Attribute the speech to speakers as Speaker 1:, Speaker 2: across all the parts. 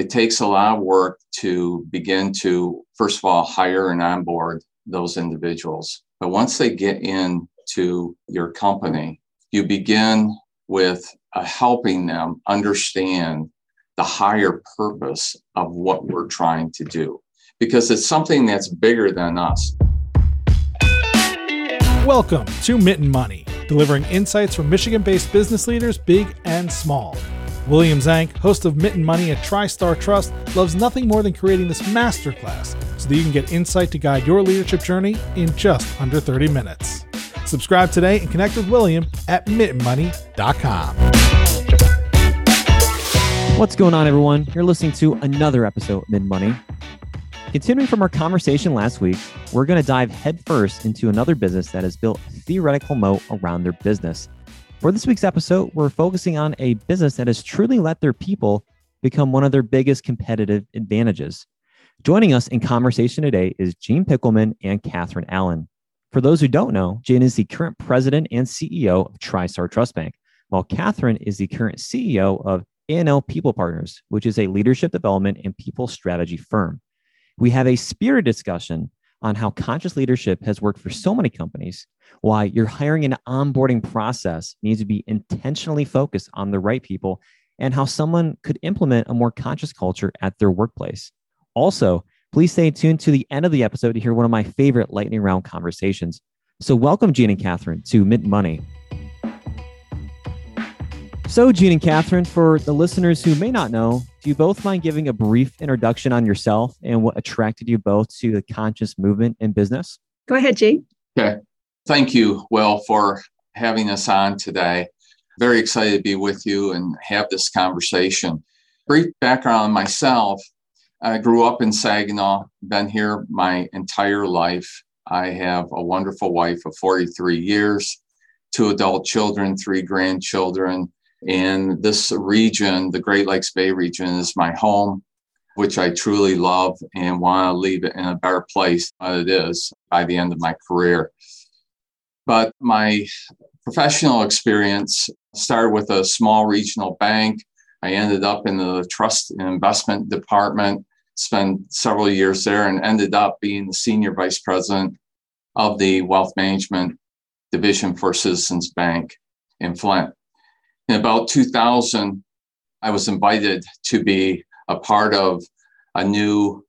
Speaker 1: it takes a lot of work to begin to, first of all, hire and onboard those individuals. But once they get into your company, you begin with uh, helping them understand the higher purpose of what we're trying to do because it's something that's bigger than us.
Speaker 2: Welcome to Mitten Money, delivering insights from Michigan based business leaders, big and small. William Zank, host of Mitten Money at TriStar Trust, loves nothing more than creating this masterclass so that you can get insight to guide your leadership journey in just under 30 minutes. Subscribe today and connect with William at mittenmoney.com.
Speaker 3: What's going on, everyone? You're listening to another episode of Mitten Money. Continuing from our conversation last week, we're going to dive headfirst into another business that has built a theoretical moat around their business for this week's episode, we're focusing on a business that has truly let their people become one of their biggest competitive advantages. Joining us in conversation today is Gene Pickelman and Catherine Allen. For those who don't know, Gene is the current president and CEO of TriStar Trust Bank, while Catherine is the current CEO of A&L People Partners, which is a leadership development and people strategy firm. We have a spirit discussion on how conscious leadership has worked for so many companies why your hiring and onboarding process needs to be intentionally focused on the right people and how someone could implement a more conscious culture at their workplace. Also, please stay tuned to the end of the episode to hear one of my favorite lightning round conversations. So, welcome, Gene and Catherine, to Mitten Money. So, Gene and Catherine, for the listeners who may not know, do you both mind giving a brief introduction on yourself and what attracted you both to the conscious movement in business?
Speaker 4: Go ahead, Gene.
Speaker 1: Okay. Thank you, Will, for having us on today. Very excited to be with you and have this conversation. Brief background on myself I grew up in Saginaw, been here my entire life. I have a wonderful wife of 43 years, two adult children, three grandchildren. And this region, the Great Lakes Bay region, is my home, which I truly love and want to leave it in a better place than it is by the end of my career. But my professional experience started with a small regional bank. I ended up in the trust and investment department, spent several years there, and ended up being the senior vice president of the wealth management division for Citizens Bank in Flint. In about 2000, I was invited to be a part of a new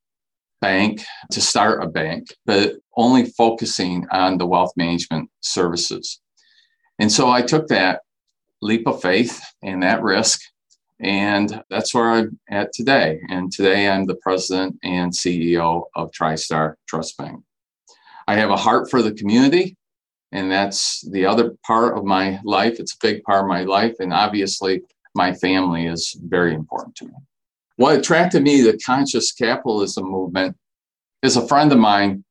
Speaker 1: bank to start a bank, but only focusing on the wealth management services. And so I took that leap of faith and that risk. And that's where I'm at today. And today I'm the president and CEO of TriStar Trust Bank. I have a heart for the community, and that's the other part of my life. It's a big part of my life. And obviously, my family is very important to me. What attracted me to the conscious capitalism movement is a friend of mine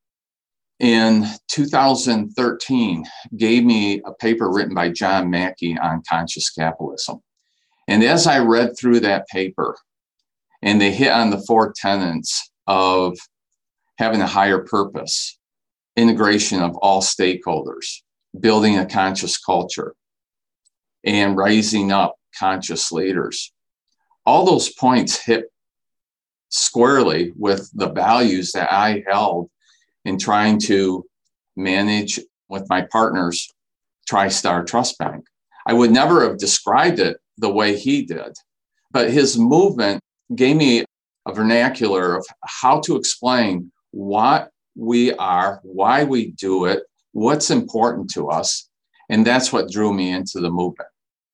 Speaker 1: in 2013 gave me a paper written by John Mackey on conscious capitalism. And as I read through that paper, and they hit on the four tenets of having a higher purpose, integration of all stakeholders, building a conscious culture, and raising up conscious leaders all those points hit squarely with the values that I held in trying to manage with my partners TriStar Trust Bank. I would never have described it the way he did, but his movement gave me a vernacular of how to explain what we are, why we do it, what's important to us. And that's what drew me into the movement.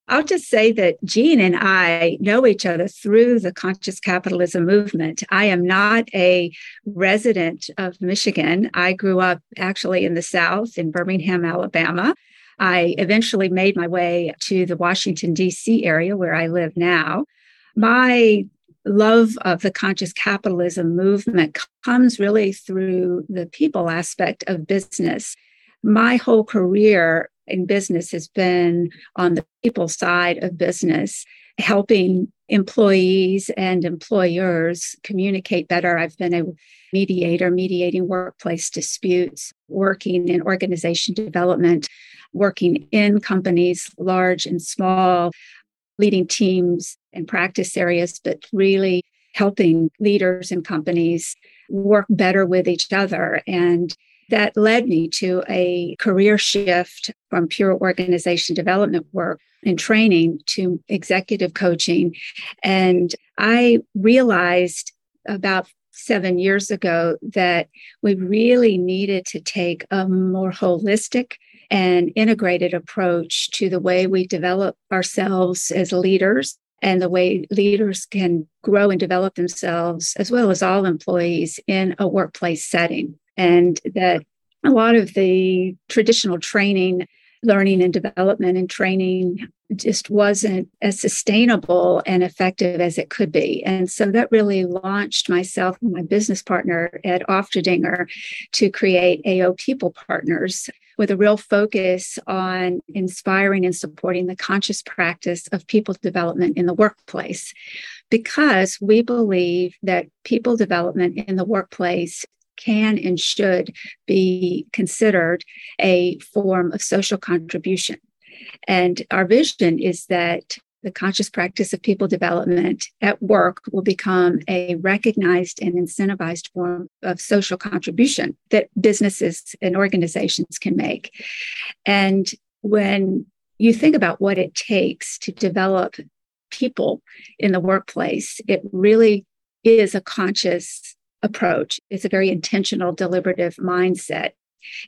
Speaker 4: I'll just say that Gene and I know each other through the conscious capitalism movement. I am not a resident of Michigan. I grew up actually in the South in Birmingham, Alabama. I eventually made my way to the Washington, D.C. area where I live now. My love of the conscious capitalism movement comes really through the people aspect of business. My whole career in business has been on the people side of business, helping employees and employers communicate better. I've been a mediator, mediating workplace disputes, working in organization development, working in companies, large and small, leading teams and practice areas, but really helping leaders and companies work better with each other. And that led me to a career shift from pure organization development work and training to executive coaching. And I realized about seven years ago that we really needed to take a more holistic and integrated approach to the way we develop ourselves as leaders and the way leaders can grow and develop themselves, as well as all employees in a workplace setting. And that a lot of the traditional training, learning and development and training just wasn't as sustainable and effective as it could be. And so that really launched myself and my business partner, Ed Ofterdinger, to create AO People Partners with a real focus on inspiring and supporting the conscious practice of people development in the workplace. Because we believe that people development in the workplace can and should be considered a form of social contribution. And our vision is that the conscious practice of people development at work will become a recognized and incentivized form of social contribution that businesses and organizations can make. And when you think about what it takes to develop people in the workplace, it really is a conscious approach. It's a very intentional, deliberative mindset.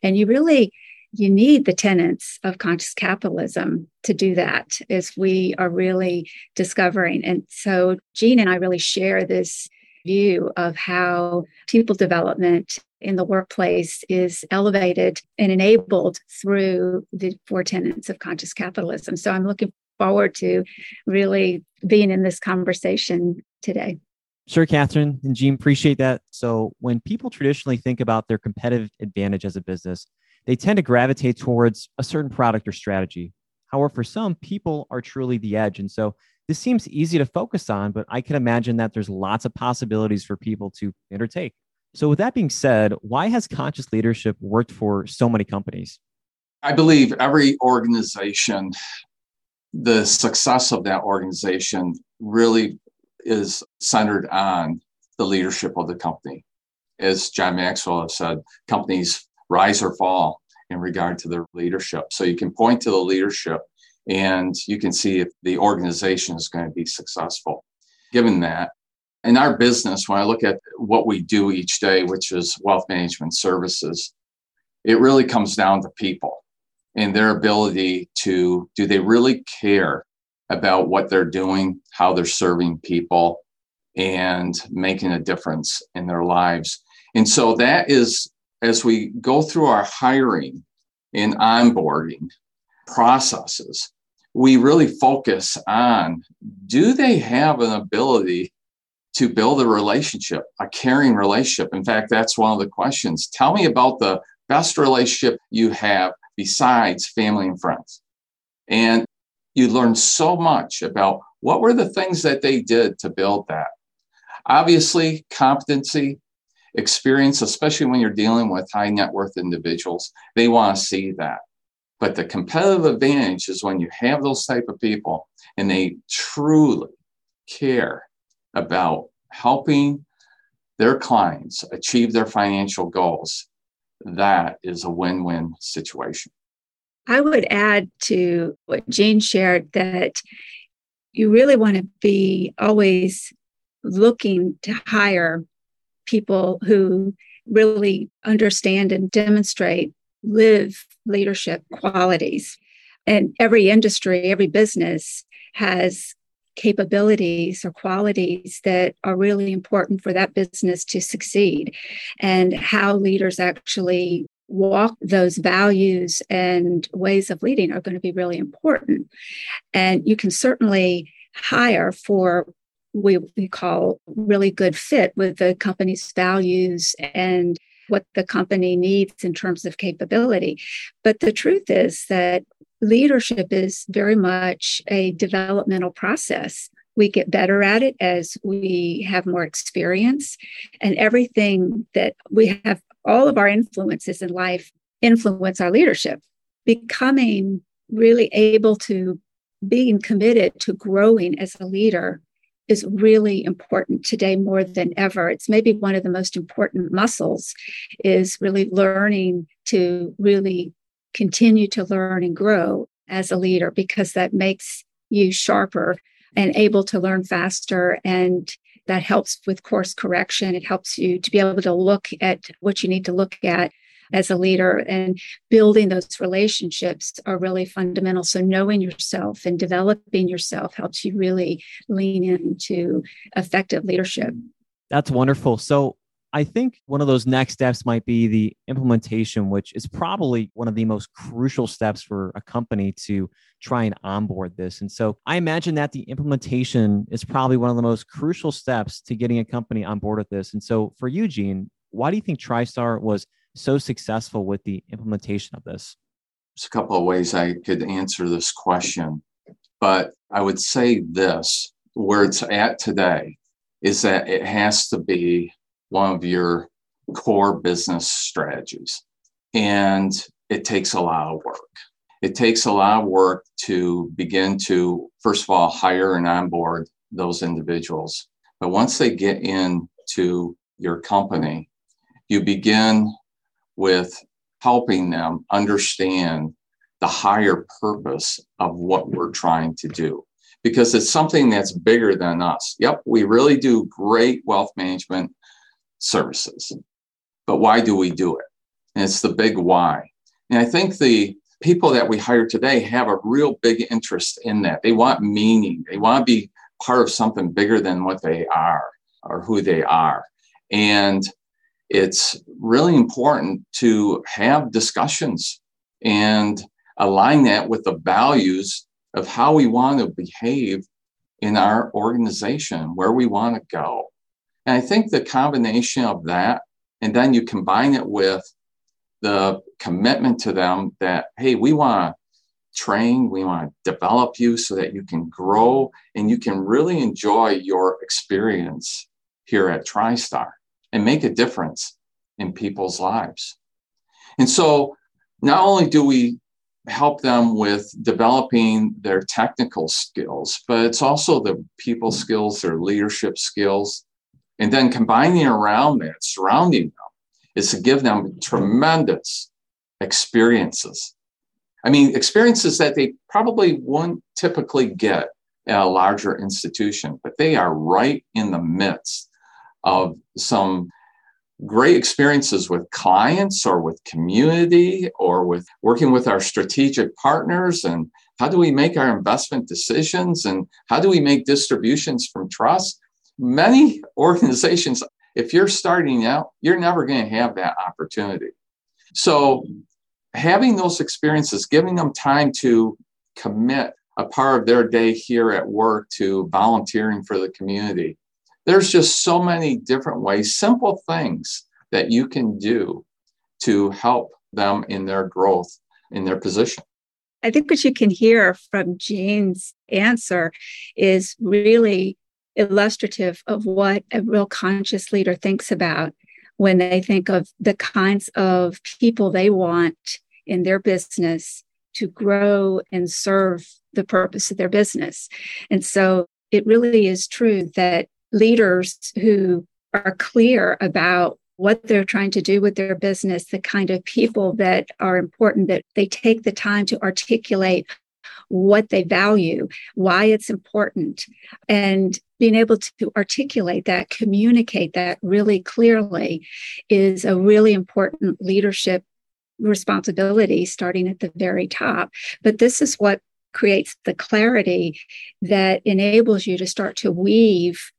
Speaker 4: And you really you need the tenets of conscious capitalism to do that as we are really discovering. And so Gene and i really share this view of how people development in the workplace is elevated and enabled through the four tenets of conscious capitalism. So i'm looking forward to really being in this conversation today.
Speaker 3: Sure, Catherine and Gene, appreciate that. So, when people traditionally think about their competitive advantage as a business, they tend to gravitate towards a certain product or strategy. However, for some, people are truly the edge. And so this seems easy to focus on, but I can imagine that there's lots of possibilities for people to undertake. So, with that being said, why has conscious leadership worked for so many companies?
Speaker 1: I believe every organization, the success of that organization really is centered on the leadership of the company. As John Maxwell has said, companies rise or fall in regard to their leadership. So you can point to the leadership and you can see if the organization is going to be successful. Given that, in our business, when I look at what we do each day, which is wealth management services, it really comes down to people and their ability to do they really care about what they're doing, how they're serving people, and making a difference in their lives. And so that is as we go through our hiring and onboarding processes, we really focus on do they have an ability to build a relationship, a caring relationship? In fact, that's one of the questions. Tell me about the best relationship you have besides family and friends. And you learn so much about what were the things that they did to build that. Obviously, competency, experience, especially when you're dealing with high net worth individuals, they want to see that. But the competitive advantage is when you have those type of people and they truly care about helping their clients achieve their financial goals. That is a win-win situation.
Speaker 4: I would add to what Gene shared that you really want to be always looking to hire people who really understand and demonstrate live leadership qualities. And every industry, every business has capabilities or qualities that are really important for that business to succeed and how leaders actually walk those values and ways of leading are going to be really important and you can certainly hire for we, we call really good fit with the company's values and what the company needs in terms of capability. But the truth is that leadership is very much a developmental process. We get better at it as we have more experience, and everything that we have, all of our influences in life influence our leadership. Becoming really able to being committed to growing as a leader is really important today more than ever. It's maybe one of the most important muscles is really learning to really continue to learn and grow as a leader because that makes you sharper and able to learn faster and that helps with course correction it helps you to be able to look at what you need to look at as a leader and building those relationships are really fundamental so knowing yourself and developing yourself helps you really lean into effective leadership
Speaker 3: that's wonderful so I think one of those next steps might be the implementation, which is probably one of the most crucial steps for a company to try and onboard this. And so I imagine that the implementation is probably one of the most crucial steps to getting a company on board with this. And so for you, Gene, why do you think TriStar was so successful with the implementation of this?
Speaker 1: There's a couple of ways I could answer this question, but I would say this where it's at today is that it has to be one of your core business strategies. And it takes a lot of work. It takes a lot of work to begin to, first of all, hire and onboard those individuals. But once they get into your company, you begin with helping them understand the higher purpose of what we're trying to do because it's something that's bigger than us. Yep, we really do great wealth management services. But why do we do it? And it's the big why. And I think the people that we hire today have a real big interest in that. They want meaning, they want to be part of something bigger than what they are or who they are. And it's really important to have discussions and align that with the values of how we want to behave in our organization, where we want to go. And I think the combination of that, and then you combine it with the commitment to them that, hey, we want to train, we want to develop you so that you can grow and you can really enjoy your experience here at TriStar and make a difference in people's lives. And so not only do we help them with developing their technical skills, but it's also the people skills, their leadership skills, and then combining around that, surrounding them, is to give them tremendous experiences. I mean, experiences that they probably wouldn't typically get at a larger institution, but they are right in the midst of some great experiences with clients or with community or with working with our strategic partners and how do we make our investment decisions and how do we make distributions from trust many organizations, if you're starting out, you're never going to have that opportunity. So, having those experiences, giving them time to commit a part of their day here at work to volunteering for the community. There's just so many different ways, simple things that you can do to help them in their growth in their position.
Speaker 4: I think what you can hear from Gene's answer is really illustrative of what a real conscious leader thinks about when they think of the kinds of people they want in their business to grow and serve the purpose of their business. And so it really is true that leaders who are clear about what they're trying to do with their business, the kind of people that are important, that they take the time to articulate what they value, why it's important, and being able to articulate that, communicate that really clearly is a really important leadership responsibility starting at the very top. But this is what creates the clarity that enables you to start to weave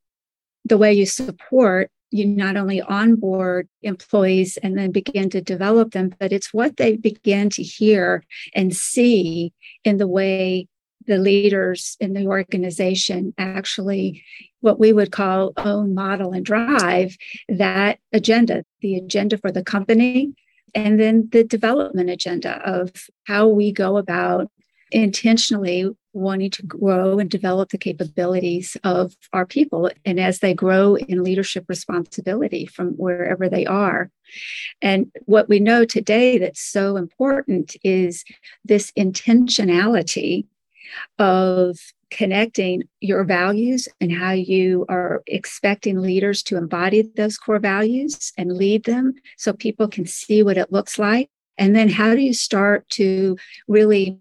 Speaker 4: the way you support you not only onboard employees and then begin to develop them, but it's what they begin to hear and see in the way the leaders in the organization actually what we would call own model and drive that agenda the agenda for the company and then the development agenda of how we go about intentionally wanting to grow and develop the capabilities of our people and as they grow in leadership responsibility from wherever they are and what we know today that's so important is this intentionality of connecting your values and how you are expecting leaders to embody those core values and lead them so people can see what it looks like. And then how do you start to really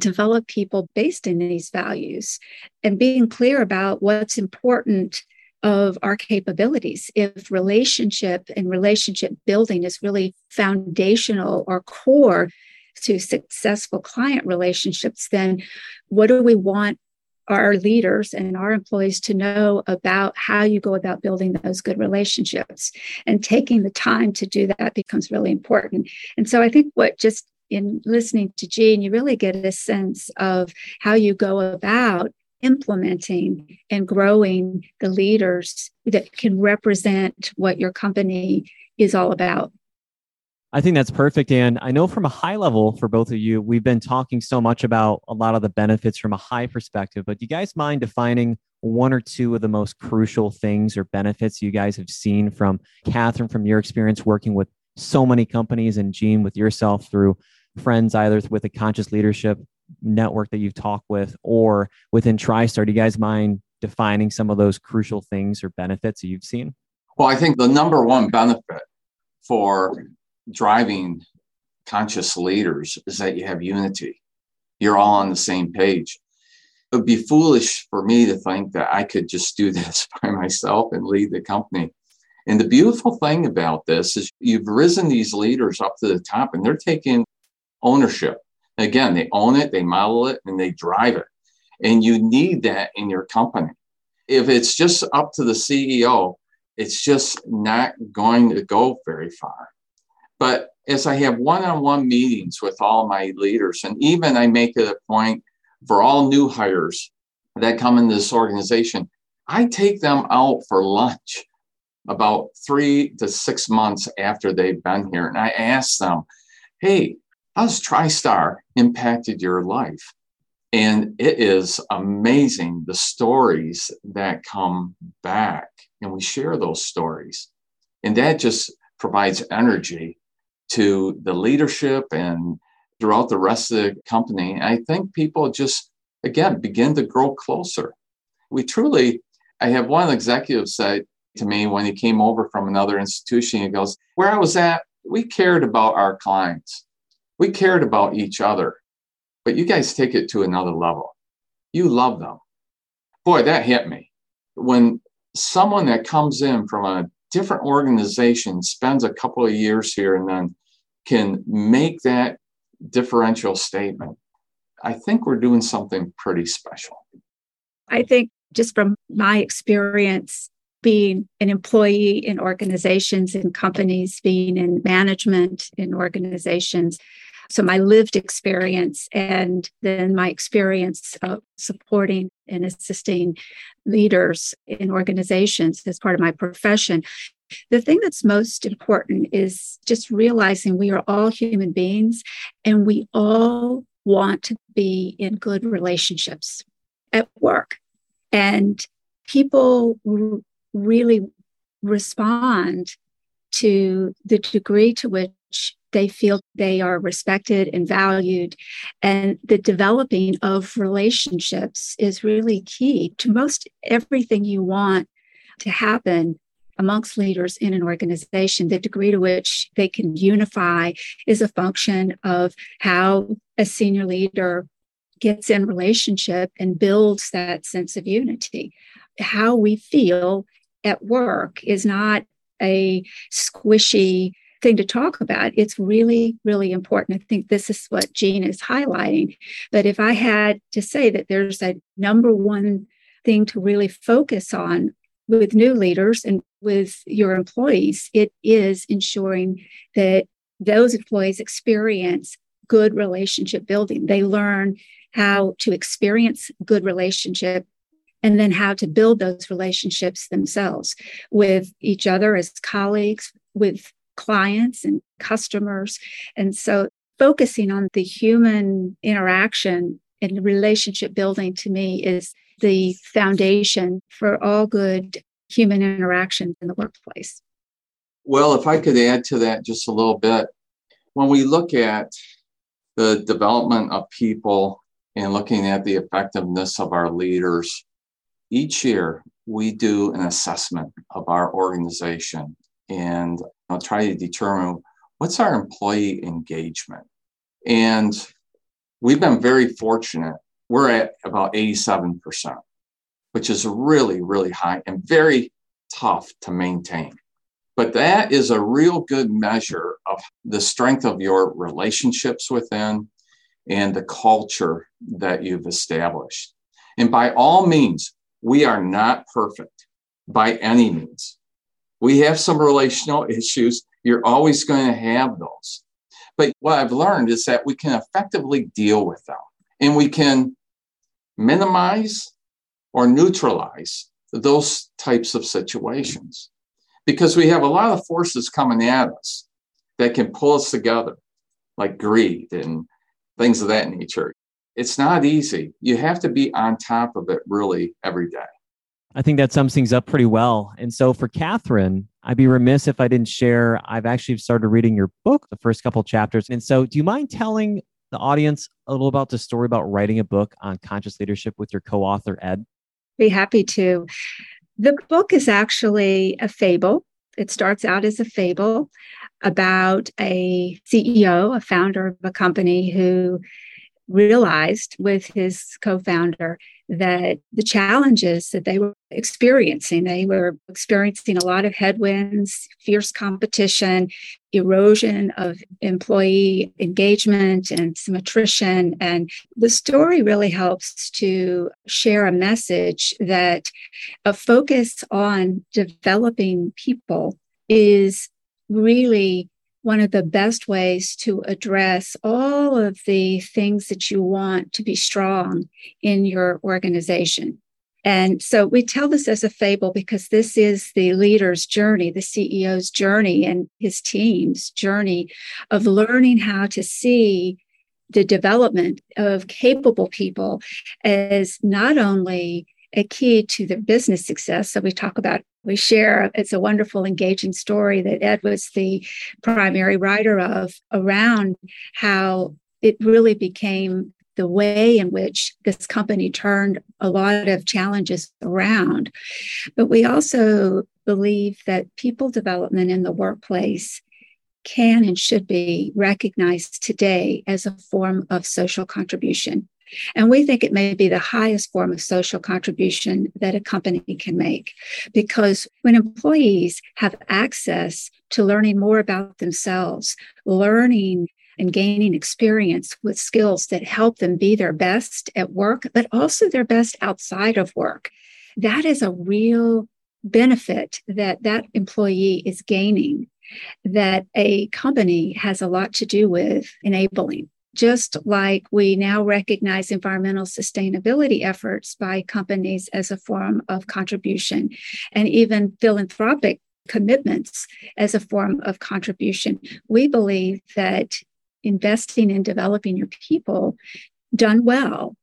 Speaker 4: develop people based in these values and being clear about what's important of our capabilities. If relationship and relationship building is really foundational or core to successful client relationships, then what do we want our leaders and our employees to know about how you go about building those good relationships and taking the time to do that becomes really important. And so I think what just in listening to Gene, you really get a sense of how you go about implementing and growing the leaders that can represent what your company is all about.
Speaker 3: I think that's perfect. And I know from a high level for both of you, we've been talking so much about a lot of the benefits from a high perspective, but do you guys mind defining one or two of the most crucial things or benefits you guys have seen from Catherine, from your experience working with so many companies and Gene with yourself through friends, either with a conscious leadership network that you've talked with or within TriStar? Do you guys mind defining some of those crucial things or benefits that you've seen?
Speaker 1: Well, I think the number one benefit for driving conscious leaders is that you have unity. You're all on the same page. It would be foolish for me to think that I could just do this by myself and lead the company. And the beautiful thing about this is you've risen these leaders up to the top and they're taking ownership. Again, they own it, they model it, and they drive it. And you need that in your company. If it's just up to the CEO, it's just not going to go very far. But as I have one on one meetings with all my leaders, and even I make it a point for all new hires that come into this organization, I take them out for lunch about three to six months after they've been here. And I ask them, hey, how's TriStar impacted your life? And it is amazing the stories that come back. And we share those stories. And that just provides energy to the leadership and throughout the rest of the company. I think people just, again, begin to grow closer. We truly, I have one executive say to me when he came over from another institution, he goes, Where I was at, we cared about our clients, we cared about each other, but you guys take it to another level. You love them. Boy, that hit me. When someone that comes in from a different organization spends a couple of years here and then can make that differential statement, I think we're doing something pretty special.
Speaker 4: I think just from my experience being an employee in organizations and companies, being in management in organizations. So, my lived experience and then my experience of supporting and assisting leaders in organizations as part of my profession the thing that's most important is just realizing we are all human beings and we all want to be in good relationships at work. And people r- really respond to the degree to which they feel they are respected and valued. And the developing of relationships is really key to most everything you want to happen amongst leaders in an organization, the degree to which they can unify is a function of how a senior leader gets in relationship and builds that sense of unity. How we feel at work is not a squishy thing to talk about. It's really, really important. I think this is what Gene is highlighting. But if I had to say that there's a number one thing to really focus on with new leaders and with your employees, it is ensuring that those employees experience good relationship building. They learn how to experience good relationship and then how to build those relationships themselves with each other as colleagues, with clients and customers. And so focusing on the human interaction and relationship building to me is the foundation for all good human interaction in the workplace.
Speaker 1: Well, if I could add to that just a little bit, when we look at the development of people and looking at the effectiveness of our leaders, each year we do an assessment of our organization and I'll try to determine what's our employee engagement. And we've been very fortunate. We're at about 87%, which is really, really high and very tough to maintain. But that is a real good measure of the strength of your relationships within and the culture that you've established. And by all means, we are not perfect by any means. We have some relational issues. You're always going to have those. But what I've learned is that we can effectively deal with them and we can minimize or neutralize those types of situations because we have a lot of forces coming at us that can pull us together, like greed and things of that nature. It's not easy. You have to be on top of it really every day.
Speaker 3: I think that sums things up pretty well. And so for Catherine, I'd be remiss if I didn't share. I've actually started reading your book, the first couple chapters. And so, do you mind telling the audience a little about the story about writing a book on conscious leadership with your co author, Ed?
Speaker 4: Be happy to. The book is actually a fable. It starts out as a fable about a CEO, a founder of a company who realized with his co founder that the challenges that they were experiencing, they were experiencing a lot of headwinds, fierce competition, erosion of employee engagement, and some attrition. And the story really helps to share a message that a focus on developing people is really one of the best ways to address all of the things that you want to be strong in your organization. And so we tell this as a fable because this is the leader's journey, the CEO's journey, and his team's journey of learning how to see the development of capable people as not only a key to their business success. So we talk about, we share, it's a wonderful, engaging story that Ed was the primary writer of around how it really became the way in which this company turned a lot of challenges around. But we also believe that people development in the workplace can and should be recognized today as a form of social contribution. And we think it may be the highest form of social contribution that a company can make because when employees have access to learning more about themselves, learning and gaining experience with skills that help them be their best at work, but also their best outside of work, that is a real benefit that that employee is gaining that a company has a lot to do with enabling just like we now recognize environmental sustainability efforts by companies as a form of contribution and even philanthropic commitments as a form of contribution. We believe that investing in developing your people done well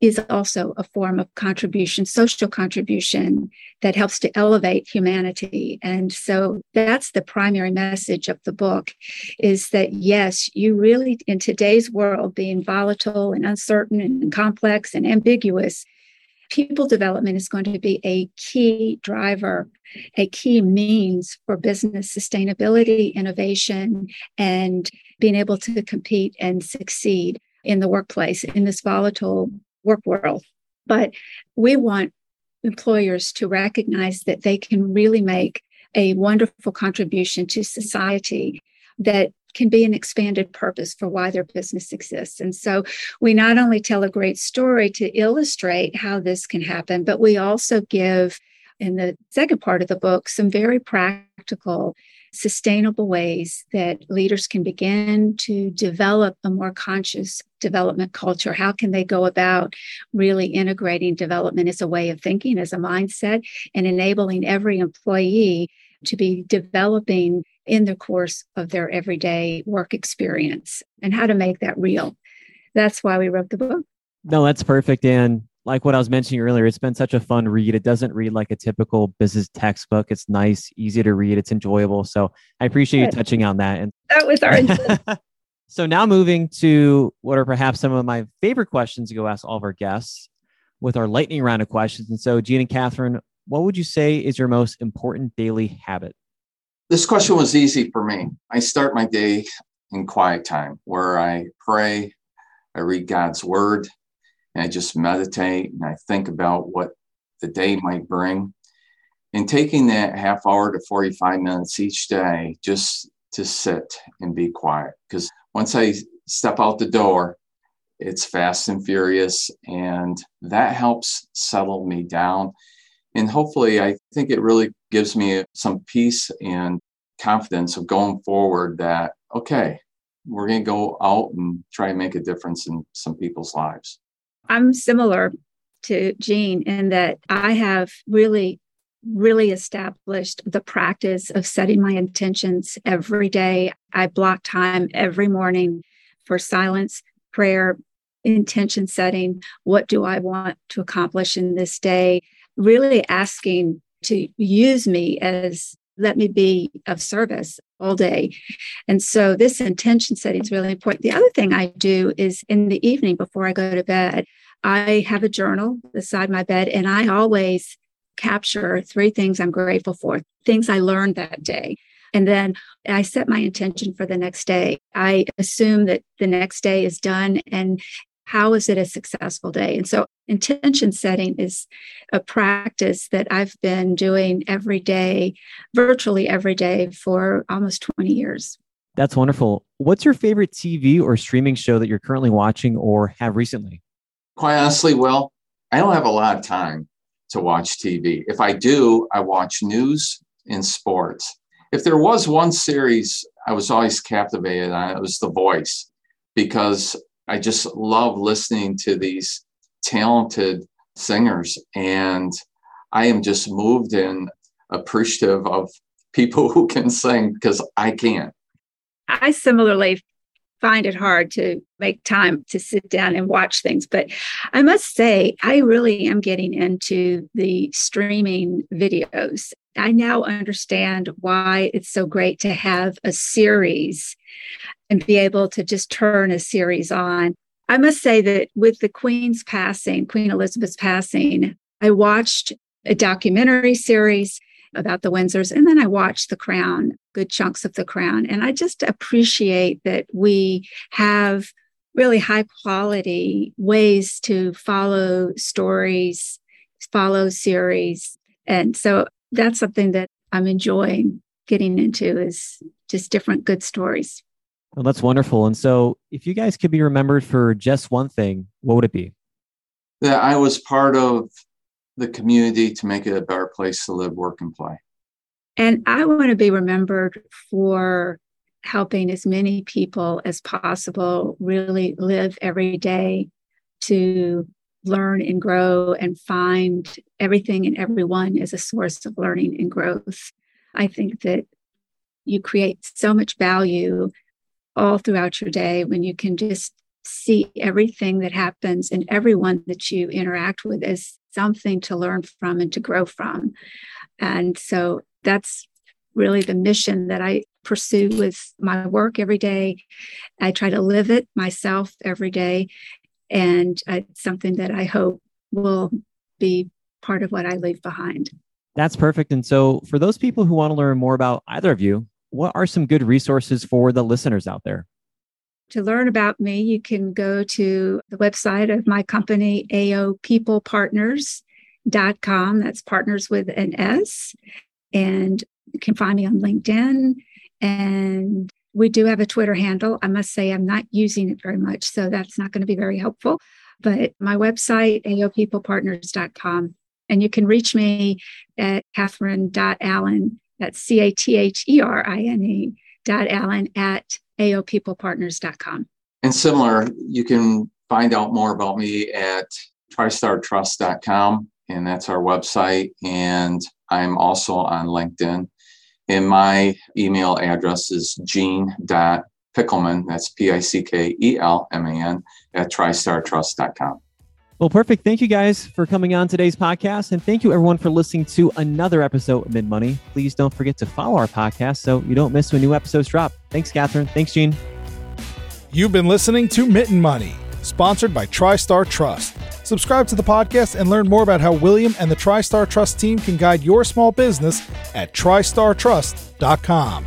Speaker 4: is also a form of contribution, social contribution that helps to elevate humanity. And so that's the primary message of the book is that yes, you really, in today's world, being volatile and uncertain and complex and ambiguous, people development is going to be a key driver, a key means for business sustainability, innovation, and being able to compete and succeed in the workplace in this volatile work world. But we want employers to recognize that they can really make a wonderful contribution to society that can be an expanded purpose for why their business exists. And so we not only tell a great story to illustrate how this can happen, but we also give in the second part of the book some very practical sustainable ways that leaders can begin to develop a more conscious development culture? How can they go about really integrating development as a way of thinking, as a mindset, and enabling every employee to be developing in the course of their everyday work experience and how to make that real? That's why we wrote the book.
Speaker 3: No, that's perfect. And like what I was mentioning earlier, it's been such a fun read. It doesn't read like a typical business textbook. It's nice, easy to read. It's enjoyable. So I appreciate Good. you touching on that. And
Speaker 4: that was our
Speaker 3: So now moving to what are perhaps some of my favorite questions to go ask all of our guests with our lightning round of questions. And so, Gene and Catherine, what would you say is your most important daily habit?
Speaker 1: This question was easy for me. I start my day in quiet time where I pray, I read God's word, and I just meditate and I think about what the day might bring. And taking that half hour to 45 minutes each day just to sit and be quiet. Because once I step out the door, it's fast and furious, and that helps settle me down. And hopefully, I think it really gives me some peace and confidence of going forward that, okay, we're going to go out and try and make a difference in some people's lives.
Speaker 4: I'm similar to Gene in that I have really really established the practice of setting my intentions every day. I block time every morning for silence, prayer, intention setting. What do I want to accomplish in this day? Really asking to use me as let me be of service all day. And so this intention setting is really important. The other thing I do is in the evening before I go to bed, I have a journal beside my bed and I always capture three things I'm grateful for, things I learned that day. And then I set my intention for the next day. I assume that the next day is done and how is it a successful day? And so intention setting is a practice that I've been doing every day, virtually every day for almost 20 years.
Speaker 3: That's wonderful. What's your favorite TV or streaming show that you're currently watching or have recently?
Speaker 1: Quite honestly, well, I don't have a lot of time to watch TV. If I do, I watch news and sports. If there was one series I was always captivated on, it was The Voice, because I just love listening to these talented singers. And I am just moved and appreciative of people who can sing because I can't.
Speaker 4: I similarly find it hard to make time to sit down and watch things. But I must say, I really am getting into the streaming videos. I now understand why it's so great to have a series and be able to just turn a series on. I must say that with the Queen's passing, Queen Elizabeth's passing, I watched a documentary series about the Windsors. And then I watched The Crown, good chunks of The Crown. And I just appreciate that we have really high quality ways to follow stories, follow series. And so that's something that I'm enjoying getting into is just different good stories.
Speaker 3: Well, that's wonderful. And so if you guys could be remembered for just one thing, what would it be?
Speaker 1: That I was part of the community to make it a better place to live, work, and play.
Speaker 4: And I want to be remembered for helping as many people as possible really live every day to learn and grow and find everything and everyone as a source of learning and growth. I think that you create so much value all throughout your day when you can just see everything that happens and everyone that you interact with as something to learn from and to grow from. And so that's really the mission that I pursue with my work every day. I try to live it myself every day. And it's something that I hope will be part of what I leave behind.
Speaker 3: That's perfect. And so, for those people who want to learn more about either of you, what are some good resources for the listeners out there?
Speaker 4: To learn about me, you can go to the website of my company, aopeoplepartners.com. That's partners with an S. And you can find me on LinkedIn. And we do have a Twitter handle. I must say, I'm not using it very much, so that's not going to be very helpful. But my website, aopeoplepartners.com. And you can reach me at Catherine.allen, that's C A T H E R I N E, dot Allen at aopeoplepartners.com.
Speaker 1: And similar, you can find out more about me at tristartrust.com, and that's our website. And I'm also on LinkedIn. And my email address is gene.pickelman, that's P I C K E L M A N, at tristartrust.com.
Speaker 3: Well, perfect. Thank you guys for coming on today's podcast. And thank you everyone for listening to another episode of Mitten Money. Please don't forget to follow our podcast so you don't miss when new episodes drop. Thanks, Catherine. Thanks, Gene.
Speaker 2: You've been listening to Mitten Money, sponsored by TriStar Trust. Subscribe to the podcast and learn more about how William and the TriStar Trust team can guide your small business at tristartrust.com.